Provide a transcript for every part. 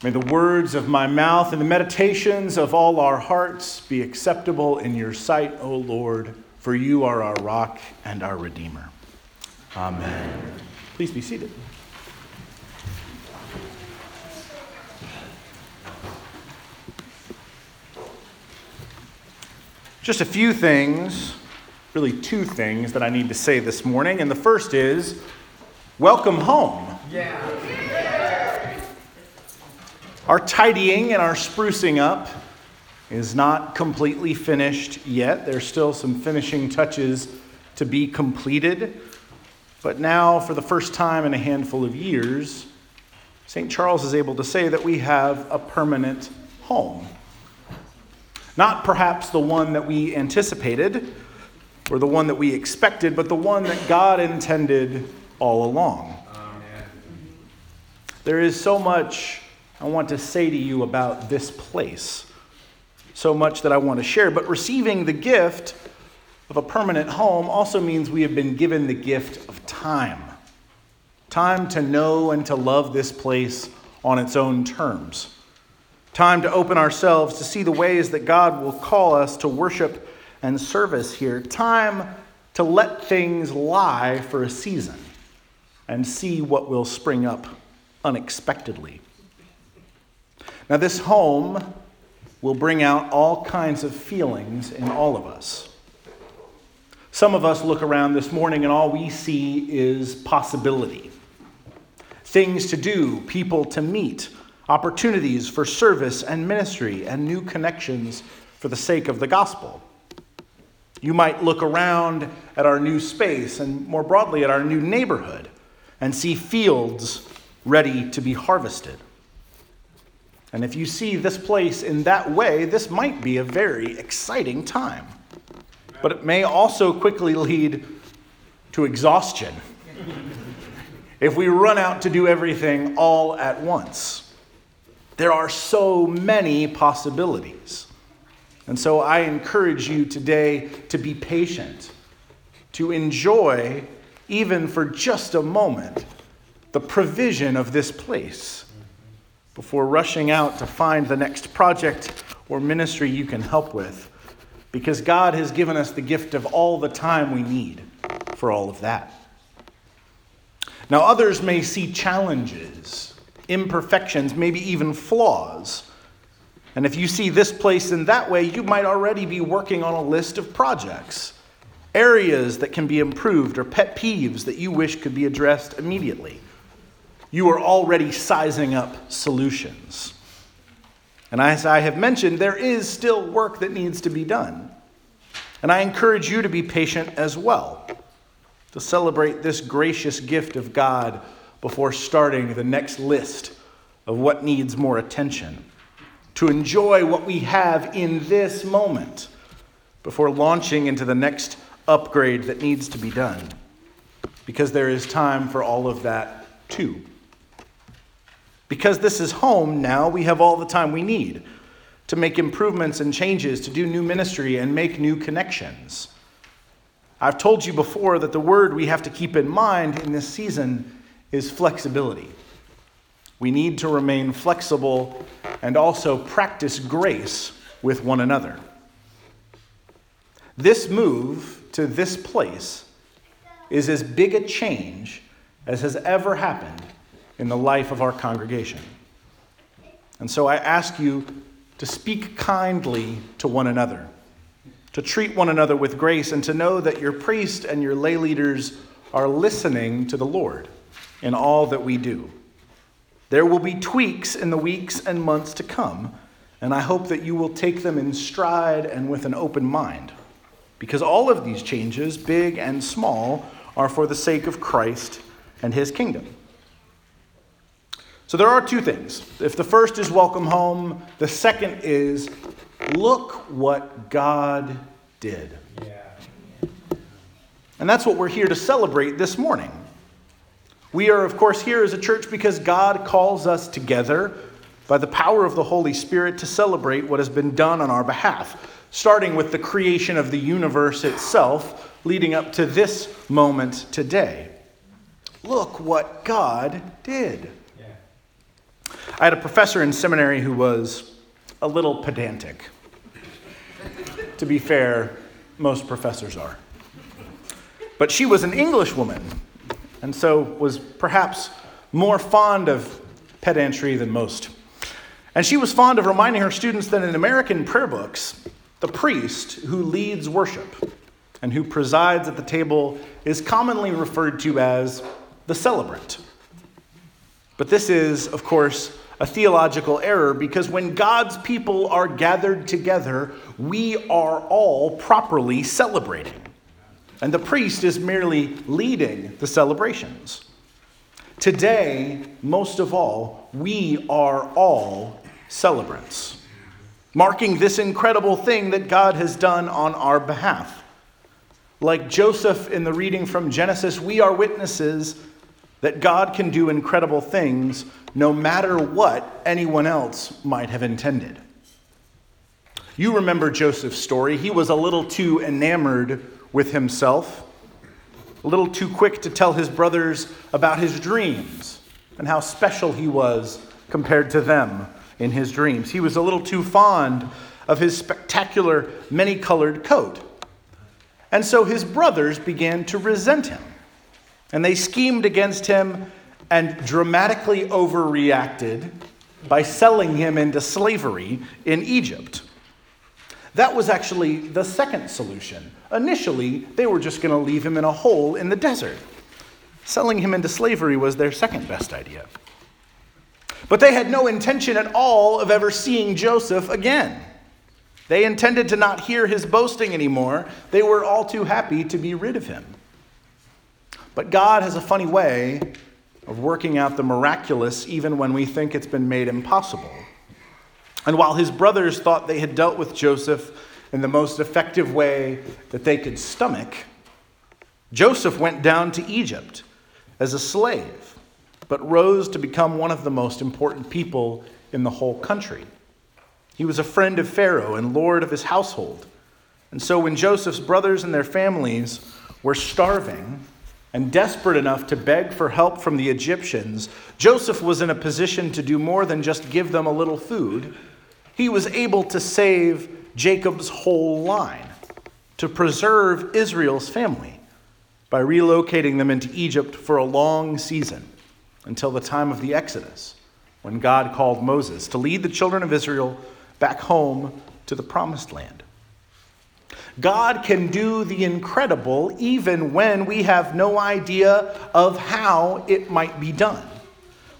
May the words of my mouth and the meditations of all our hearts be acceptable in your sight, O Lord, for you are our rock and our Redeemer. Amen. Please be seated. Just a few things, really two things that I need to say this morning. And the first is welcome home. Yeah. Our tidying and our sprucing up is not completely finished yet. There's still some finishing touches to be completed. But now, for the first time in a handful of years, St. Charles is able to say that we have a permanent home. Not perhaps the one that we anticipated or the one that we expected, but the one that God intended all along. Amen. There is so much I want to say to you about this place. So much that I want to share. But receiving the gift of a permanent home also means we have been given the gift of time time to know and to love this place on its own terms. Time to open ourselves to see the ways that God will call us to worship and service here. Time to let things lie for a season and see what will spring up unexpectedly. Now, this home will bring out all kinds of feelings in all of us. Some of us look around this morning and all we see is possibility things to do, people to meet, opportunities for service and ministry, and new connections for the sake of the gospel. You might look around at our new space and more broadly at our new neighborhood and see fields ready to be harvested. And if you see this place in that way, this might be a very exciting time. But it may also quickly lead to exhaustion if we run out to do everything all at once. There are so many possibilities. And so I encourage you today to be patient, to enjoy, even for just a moment, the provision of this place before rushing out to find the next project or ministry you can help with, because God has given us the gift of all the time we need for all of that. Now, others may see challenges, imperfections, maybe even flaws. And if you see this place in that way, you might already be working on a list of projects, areas that can be improved, or pet peeves that you wish could be addressed immediately you are already sizing up solutions. And as I have mentioned, there is still work that needs to be done. And I encourage you to be patient as well, to celebrate this gracious gift of God before starting the next list of what needs more attention, to enjoy what we have in this moment before launching into the next upgrade that needs to be done, because there is time for all of that too. Because this is home now, we have all the time we need to make improvements and changes, to do new ministry and make new connections. I've told you before that the word we have to keep in mind in this season is flexibility. We need to remain flexible and also practice grace with one another. This move to this place is as big a change as has ever happened in the life of our congregation. And so I ask you to speak kindly to one another, to treat one another with grace, and to know that your priest and your lay leaders are listening to the Lord in all that we do. There will be tweaks in the weeks and months to come, and I hope that you will take them in stride and with an open mind, because all of these changes, big and small, are for the sake of Christ and his kingdom. So there are two things. If the first is welcome home, the second is look what God did. Yeah. And that's what we're here to celebrate this morning. We are, of course, here as a church because God calls us together by the power of the Holy Spirit to celebrate what has been done on our behalf, starting with the creation of the universe itself, leading up to this moment today. Look what God did. I had a professor in seminary who was a little pedantic. to be fair, most professors are. But she was an English woman, and so was perhaps more fond of pedantry than most. And she was fond of reminding her students that in American prayer books, the priest who leads worship and who presides at the table is commonly referred to as the celebrant. But this is, of course, a theological error because when God's people are gathered together, we are all properly celebrating. And the priest is merely leading the celebrations. Today, most of all, we are all celebrants, marking this incredible thing that God has done on our behalf. Like Joseph in the reading from Genesis, we are witnesses that God can do incredible things no matter what anyone else might have intended. You remember Joseph's story. He was a little too enamored with himself, a little too quick to tell his brothers about his dreams and how special he was compared to them in his dreams. He was a little too fond of his spectacular, many colored coat. And so his brothers began to resent him. And they schemed against him and dramatically overreacted by selling him into slavery in Egypt. That was actually the second solution. Initially, they were just going to leave him in a hole in the desert. Selling him into slavery was their second best idea. But they had no intention at all of ever seeing Joseph again. They intended to not hear his boasting anymore. They were all too happy to be rid of him. But God has a funny way of working out the miraculous even when we think it's been made impossible. And while his brothers thought they had dealt with Joseph in the most effective way that they could stomach, Joseph went down to Egypt as a slave, but rose to become one of the most important people in the whole country. He was a friend of Pharaoh and lord of his household. And so when Joseph's brothers and their families were starving, and desperate enough to beg for help from the Egyptians, Joseph was in a position to do more than just give them a little food. He was able to save Jacob's whole line, to preserve Israel's family by relocating them into Egypt for a long season until the time of the Exodus, when God called Moses to lead the children of Israel back home to the promised land. God can do the incredible even when we have no idea of how it might be done.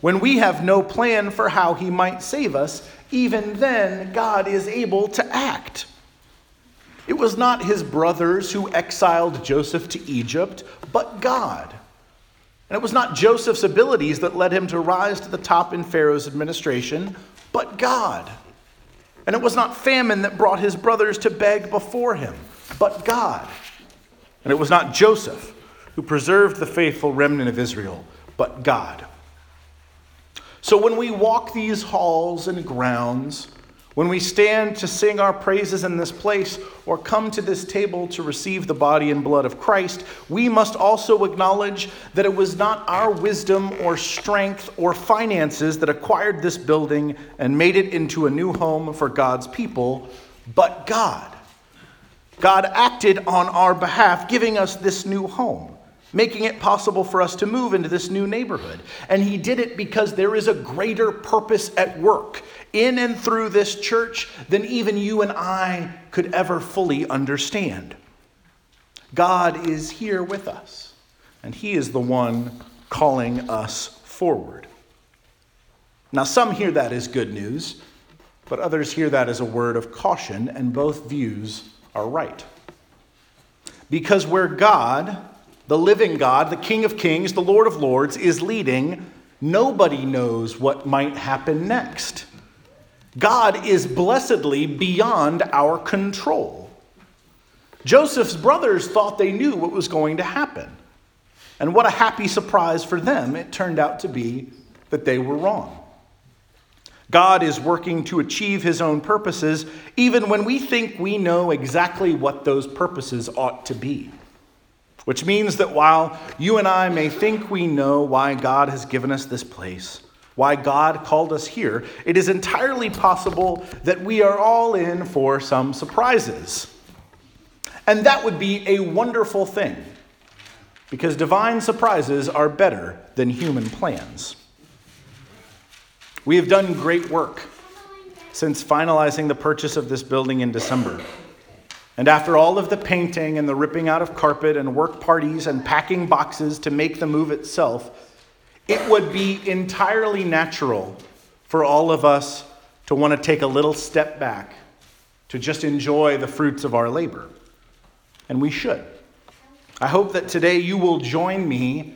When we have no plan for how He might save us, even then God is able to act. It was not his brothers who exiled Joseph to Egypt, but God. And it was not Joseph's abilities that led him to rise to the top in Pharaoh's administration, but God. And it was not famine that brought his brothers to beg before him, but God. And it was not Joseph who preserved the faithful remnant of Israel, but God. So when we walk these halls and grounds, when we stand to sing our praises in this place or come to this table to receive the body and blood of Christ, we must also acknowledge that it was not our wisdom or strength or finances that acquired this building and made it into a new home for God's people, but God. God acted on our behalf, giving us this new home, making it possible for us to move into this new neighborhood. And He did it because there is a greater purpose at work in and through this church than even you and I could ever fully understand. God is here with us, and He is the one calling us forward. Now, some hear that as good news, but others hear that as a word of caution, and both views are right. Because where God, the living God, the King of Kings, the Lord of Lords, is leading, nobody knows what might happen next. God is blessedly beyond our control. Joseph's brothers thought they knew what was going to happen. And what a happy surprise for them it turned out to be that they were wrong. God is working to achieve his own purposes, even when we think we know exactly what those purposes ought to be. Which means that while you and I may think we know why God has given us this place, why God called us here, it is entirely possible that we are all in for some surprises. And that would be a wonderful thing, because divine surprises are better than human plans. We have done great work since finalizing the purchase of this building in December. And after all of the painting and the ripping out of carpet and work parties and packing boxes to make the move itself, it would be entirely natural for all of us to want to take a little step back to just enjoy the fruits of our labor. And we should. I hope that today you will join me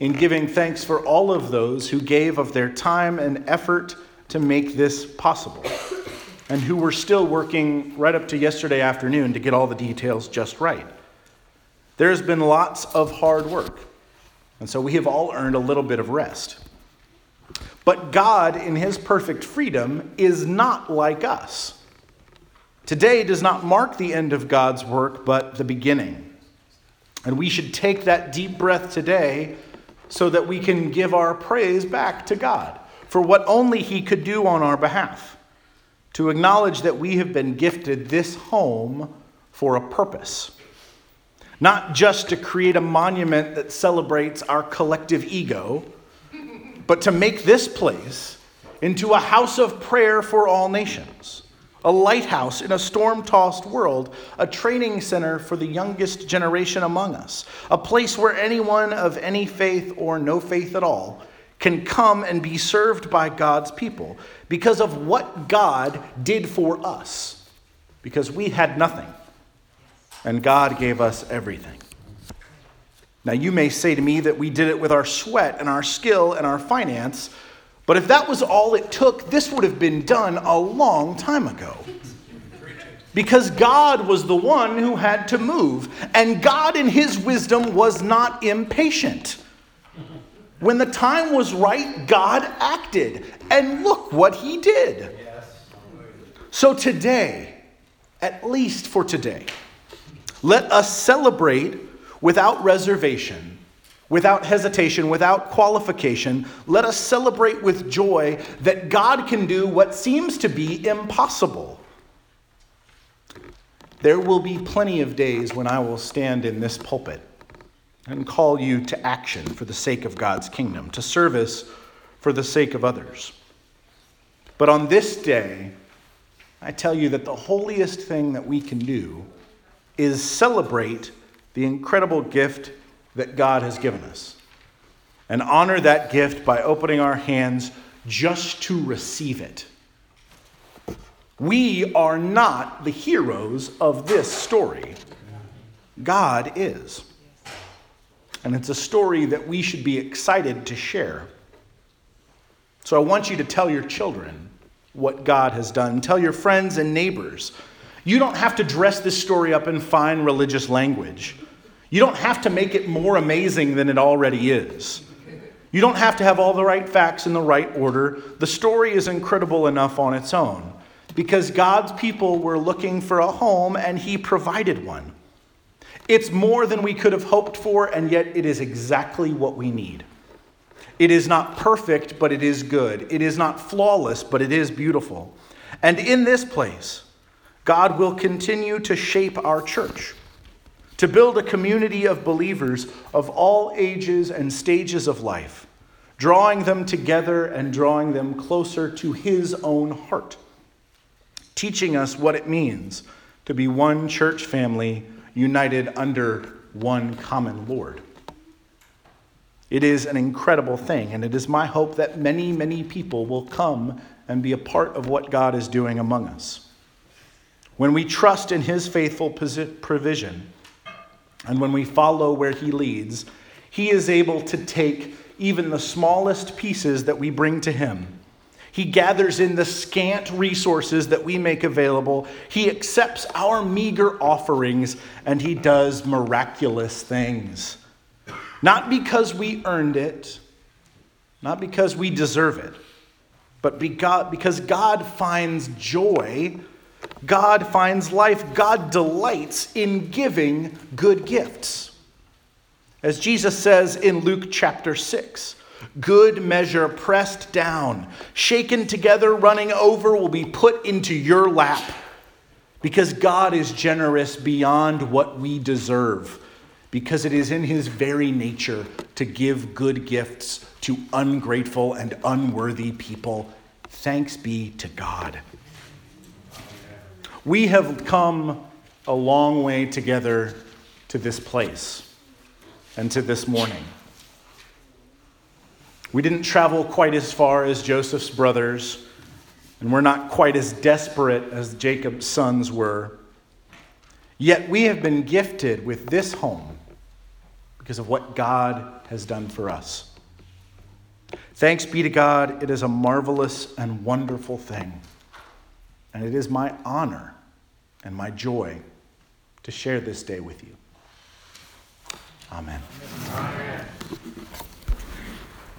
in giving thanks for all of those who gave of their time and effort to make this possible and who were still working right up to yesterday afternoon to get all the details just right. There's been lots of hard work, and so we have all earned a little bit of rest. But God, in His perfect freedom, is not like us. Today does not mark the end of God's work, but the beginning. And we should take that deep breath today so that we can give our praise back to God for what only He could do on our behalf to acknowledge that we have been gifted this home for a purpose. Not just to create a monument that celebrates our collective ego, but to make this place into a house of prayer for all nations, a lighthouse in a storm tossed world, a training center for the youngest generation among us, a place where anyone of any faith or no faith at all can come and be served by God's people because of what God did for us. Because we had nothing, and God gave us everything. Now, you may say to me that we did it with our sweat and our skill and our finance, but if that was all it took, this would have been done a long time ago. Because God was the one who had to move, and God, in His wisdom, was not impatient. When the time was right, God acted. And look what he did. So today, at least for today, let us celebrate without reservation, without hesitation, without qualification. Let us celebrate with joy that God can do what seems to be impossible. There will be plenty of days when I will stand in this pulpit and call you to action for the sake of God's kingdom, to service for the sake of others. But on this day, I tell you that the holiest thing that we can do is celebrate the incredible gift that God has given us and honor that gift by opening our hands just to receive it. We are not the heroes of this story, God is. And it's a story that we should be excited to share. So I want you to tell your children what God has done. Tell your friends and neighbors. You don't have to dress this story up in fine religious language. You don't have to make it more amazing than it already is. You don't have to have all the right facts in the right order. The story is incredible enough on its own because God's people were looking for a home and He provided one. It's more than we could have hoped for, and yet it is exactly what we need. It is not perfect, but it is good. It is not flawless, but it is beautiful. And in this place, God will continue to shape our church, to build a community of believers of all ages and stages of life, drawing them together and drawing them closer to His own heart, teaching us what it means to be one church family united under one common Lord. It is an incredible thing, and it is my hope that many, many people will come and be a part of what God is doing among us. When we trust in His faithful provision, and when we follow where He leads, He is able to take even the smallest pieces that we bring to Him he gathers in the scant resources that we make available. He accepts our meager offerings and he does miraculous things. Not because we earned it, not because we deserve it, but because God finds joy, God finds life, God delights in giving good gifts. As Jesus says in Luke chapter 6, Good measure, pressed down, shaken together, running over, will be put into your lap because God is generous beyond what we deserve, because it is in his very nature to give good gifts to ungrateful and unworthy people. Thanks be to God. We have come a long way together to this place and to this morning. We didn't travel quite as far as Joseph's brothers, and we're not quite as desperate as Jacob's sons were. Yet we have been gifted with this home because of what God has done for us. Thanks be to God, it is a marvelous and wonderful thing. And it is my honor and my joy to share this day with you. Amen. Amen.